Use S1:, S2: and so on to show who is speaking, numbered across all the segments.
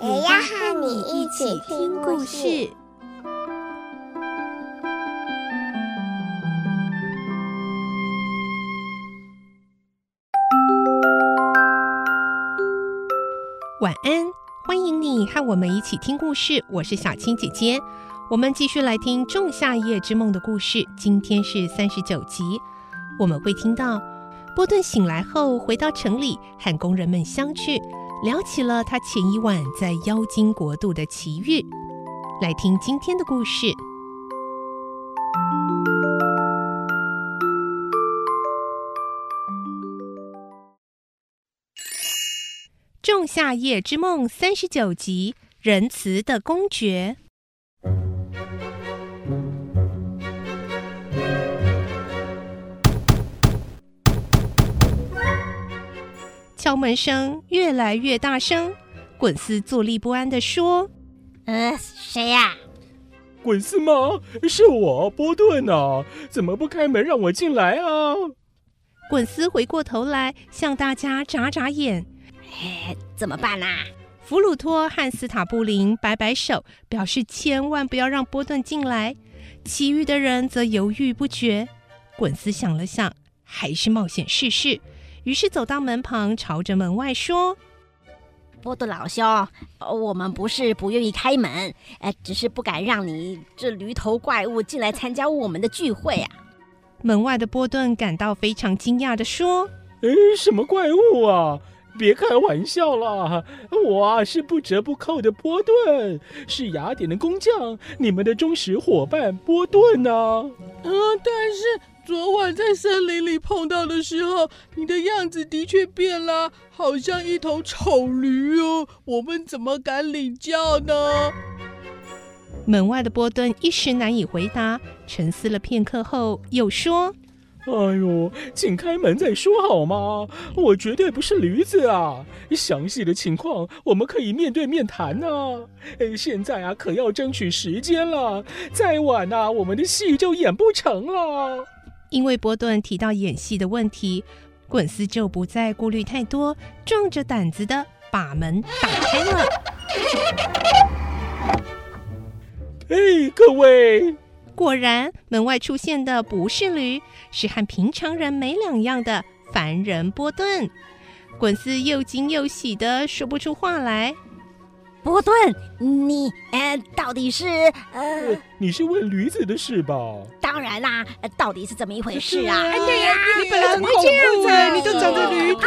S1: 也要和你一起听故事。
S2: 晚安，欢迎你和我们一起听故事。我是小青姐姐，我们继续来听《仲夏夜之梦》的故事。今天是三十九集，我们会听到波顿醒来后回到城里，和工人们相聚，聊起了他前一晚在妖精国度的奇遇。来听今天的故事。《仲夏夜之梦》三十九集：仁慈的公爵。敲门声越来越大声，滚丝坐立不安地说：“
S3: 呃，谁呀？”“
S4: 滚丝吗？是我，波顿啊！怎么不开门让我进来啊？”
S2: 滚丝回过头来向大家眨眨眼。
S3: 哎，怎么办啊？
S2: 弗鲁托和斯塔布林摆摆手，表示千万不要让波顿进来。其余的人则犹豫不决。滚丝想了想，还是冒险试试，于是走到门旁，朝着门外说：“
S3: 波顿老兄，我们不是不愿意开门，哎，只是不敢让你这驴头怪物进来参加我们的聚会啊。”
S2: 门外的波顿感到非常惊讶的说：“
S4: 哎，什么怪物啊？”别开玩笑了，我啊是不折不扣的波顿，是雅典的工匠，你们的忠实伙伴波顿呢、啊。
S5: 嗯，但是昨晚在森林里碰到的时候，你的样子的确变了，好像一头丑驴哦。我们怎么敢领教呢？
S2: 门外的波顿一时难以回答，沉思了片刻后又说。
S4: 哎呦，请开门再说好吗？我绝对不是驴子啊！详细的情况我们可以面对面谈啊。哎，现在啊可要争取时间了，再晚啊我们的戏就演不成了。
S2: 因为波顿提到演戏的问题，滚丝就不再顾虑太多，壮着胆子的把门打开了。
S4: 哎，各位。
S2: 果然，门外出现的不是驴，是和平常人没两样的凡人波顿。滚丝又惊又喜的说不出话来。
S3: 波顿，你呃，到底是呃，
S4: 你是问驴子的事吧？
S3: 当然啦，到底是怎么一回事啊？
S5: 对呀，你本来怎么会这样子？你就长着驴头，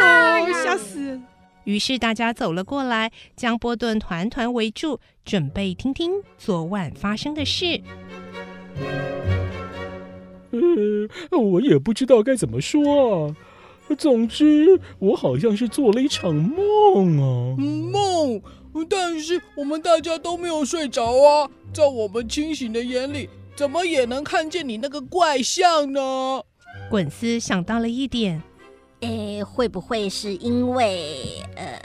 S5: 吓死！
S2: 于是大家走了过来，将波顿团团围住，准备听听昨晚发生的事。
S4: 呃，我也不知道该怎么说啊。总之，我好像是做了一场梦啊。
S5: 梦，但是我们大家都没有睡着啊。在我们清醒的眼里，怎么也能看见你那个怪象呢？
S2: 滚丝想到了一点，
S3: 诶，会不会是因为呃，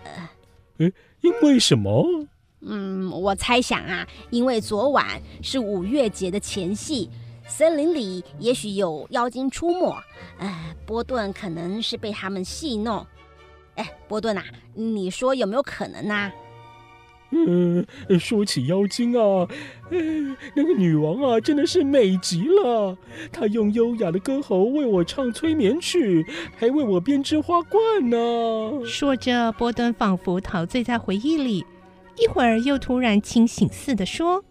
S4: 诶，因为什么？
S3: 嗯，我猜想啊，因为昨晚是五月节的前夕，森林里也许有妖精出没，呃，波顿可能是被他们戏弄。哎，波顿呐、啊，你说有没有可能呢、啊？
S4: 嗯，说起妖精啊，嗯，那个女王啊，真的是美极了。她用优雅的歌喉为我唱催眠曲，还为我编织花冠呢。
S2: 说着，波顿仿佛陶醉在回忆里。一会儿又突然清醒似的说：“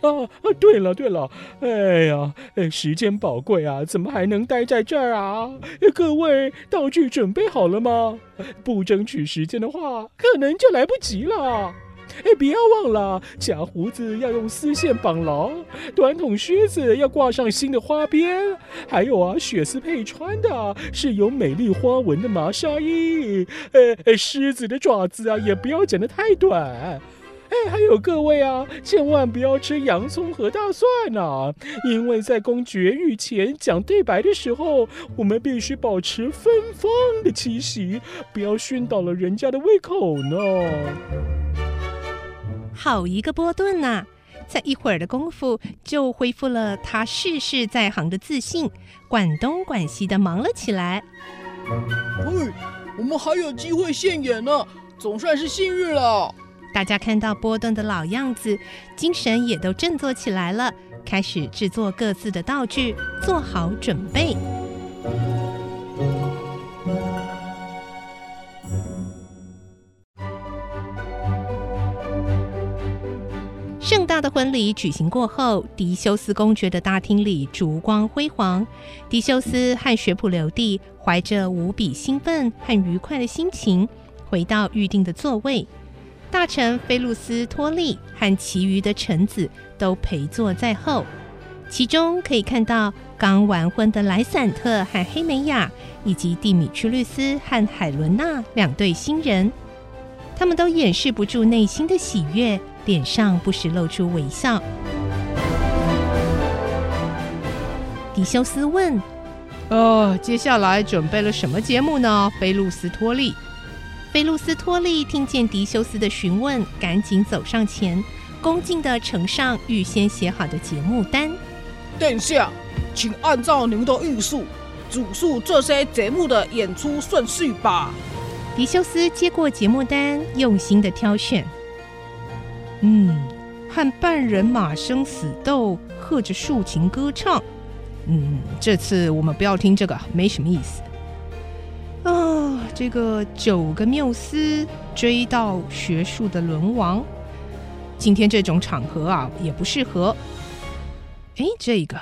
S4: 啊啊，对了对了，哎呀，哎，时间宝贵啊，怎么还能待在这儿啊？各位道具准备好了吗？不争取时间的话，可能就来不及了。”哎，不要忘了，假胡子要用丝线绑牢，短筒靴子要挂上新的花边，还有啊，雪丝配穿的是有美丽花纹的麻纱衣。哎哎，狮子的爪子啊，也不要剪得太短。哎，还有各位啊，千万不要吃洋葱和大蒜啊！因为在公爵御前讲对白的时候，我们必须保持芬芳的气息，不要熏倒了人家的胃口呢。
S2: 好一个波顿呐、啊！在一会儿的功夫，就恢复了他事事在行的自信，管东管西的忙了起来。
S5: 嘿，我们还有机会现眼呢，总算是幸运了。
S2: 大家看到波顿的老样子，精神也都振作起来了，开始制作各自的道具，做好准备。婚礼举行过后，迪修斯公爵的大厅里烛光辉煌。迪修斯和学普留地怀着无比兴奋和愉快的心情，回到预定的座位。大臣菲露斯托利和其余的臣子都陪坐在后，其中可以看到刚完婚的莱散特和黑美雅，以及蒂米屈律斯和海伦娜两对新人，他们都掩饰不住内心的喜悦，脸上不时露出微笑。迪修斯问：“
S6: 呃，接下来准备了什么节目呢？”菲路斯托利。
S2: 菲路斯托利听见迪修斯的询问，赶紧走上前，恭敬地呈上预先写好的节目单。
S7: 殿下，请按照您的预述，主述这些节目的演出顺序吧。
S2: 迪修斯接过节目单，用心的挑选。
S6: 嗯，和半人马生死斗，和着竖琴歌唱。嗯，这次我们不要听这个，没什么意思。啊，这个九个缪斯追悼学术的沦亡，今天这种场合啊也不适合。哎，这个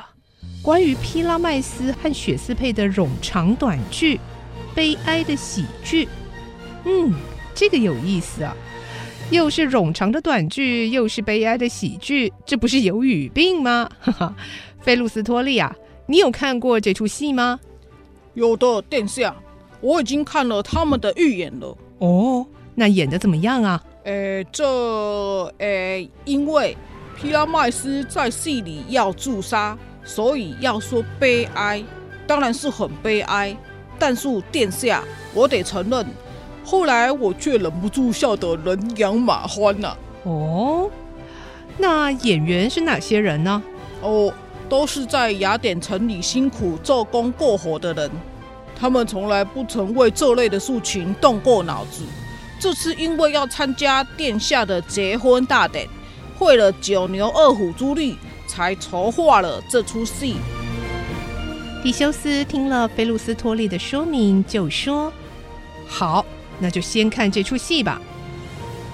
S6: 关于皮拉麦斯和雪斯佩的冗长短剧，悲哀的喜剧，嗯，这个有意思啊，又是冗长的短剧，又是悲哀的喜剧，这不是有语病吗？哈哈，菲路斯托利啊，你有看过这出戏吗？
S7: 有的，殿下。我已经看了他们的预演了。
S6: 哦，那演得怎么样啊？
S7: 呃，这，呃，因为皮拉麦斯在戏里要自杀，所以要说悲哀，当然是很悲哀。但是殿下，我得承认，后来我却忍不住笑得人仰马翻呐、啊。
S6: 哦，那演员是哪些人呢？
S7: 哦，都是在雅典城里辛苦做工过活的人。他们从来不曾为这类的事情动过脑子。这次因为要参加殿下的结婚大典，费了九牛二虎之力，才筹划了这出戏。
S2: 迪修斯听了菲路斯托利的说明，就说：“
S6: 好，那就先看这出戏吧。”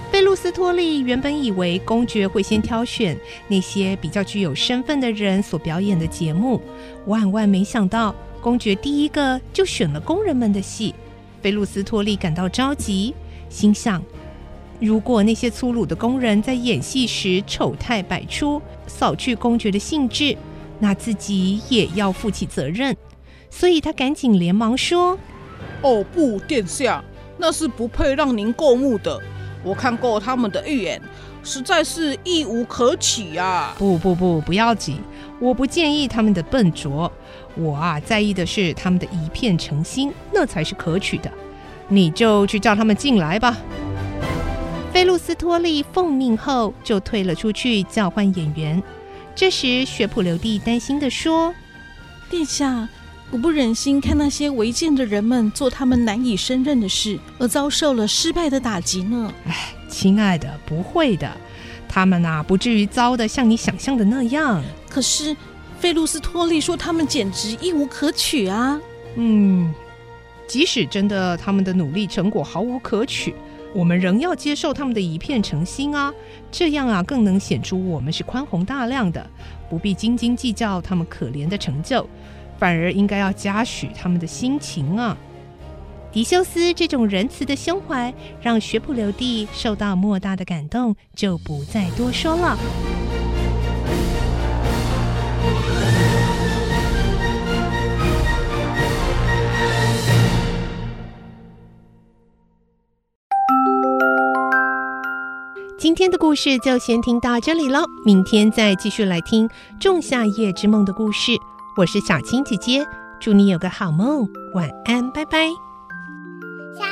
S2: 贝路斯托利原本以为公爵会先挑选那些比较具有身份的人所表演的节目，万万没想到。公爵第一个就选了工人们的戏，贝路斯托利感到着急，心想：如果那些粗鲁的工人在演戏时丑态百出，扫去公爵的兴致，那自己也要负起责任。所以他赶紧连忙说：“
S7: 哦不，殿下，那是不配让您过目的。我看过他们的预演，实在是一无可取啊！”
S6: 不不不，不要紧，我不建议他们的笨拙。我啊，在意的是他们的一片诚心，那才是可取的。你就去叫他们进来吧。
S2: 菲路斯托利奉命后，就退了出去叫唤演员。这时，学普留地担心地说：“
S8: 殿下，我不忍心看那些违建的人们做他们难以胜任的事，而遭受了失败的打击呢。”
S6: 哎，亲爱的，不会的，他们啊，不至于糟的像你想象的那样。
S8: 可是。费露斯托利说：“他们简直一无可取啊！”
S6: 嗯，即使真的他们的努力成果毫无可取，我们仍要接受他们的一片诚心啊！这样啊，更能显出我们是宽宏大量的，不必斤斤计较他们可怜的成就，反而应该要嘉许他们的心情啊！
S2: 狄修斯这种仁慈的胸怀，让学普留地受到莫大的感动，就不再多说了。今天的故事就先听到这里喽，明天再继续来听《仲夏夜之梦》的故事。我是小青姐姐，祝你有个好梦，晚安，拜拜。
S1: 小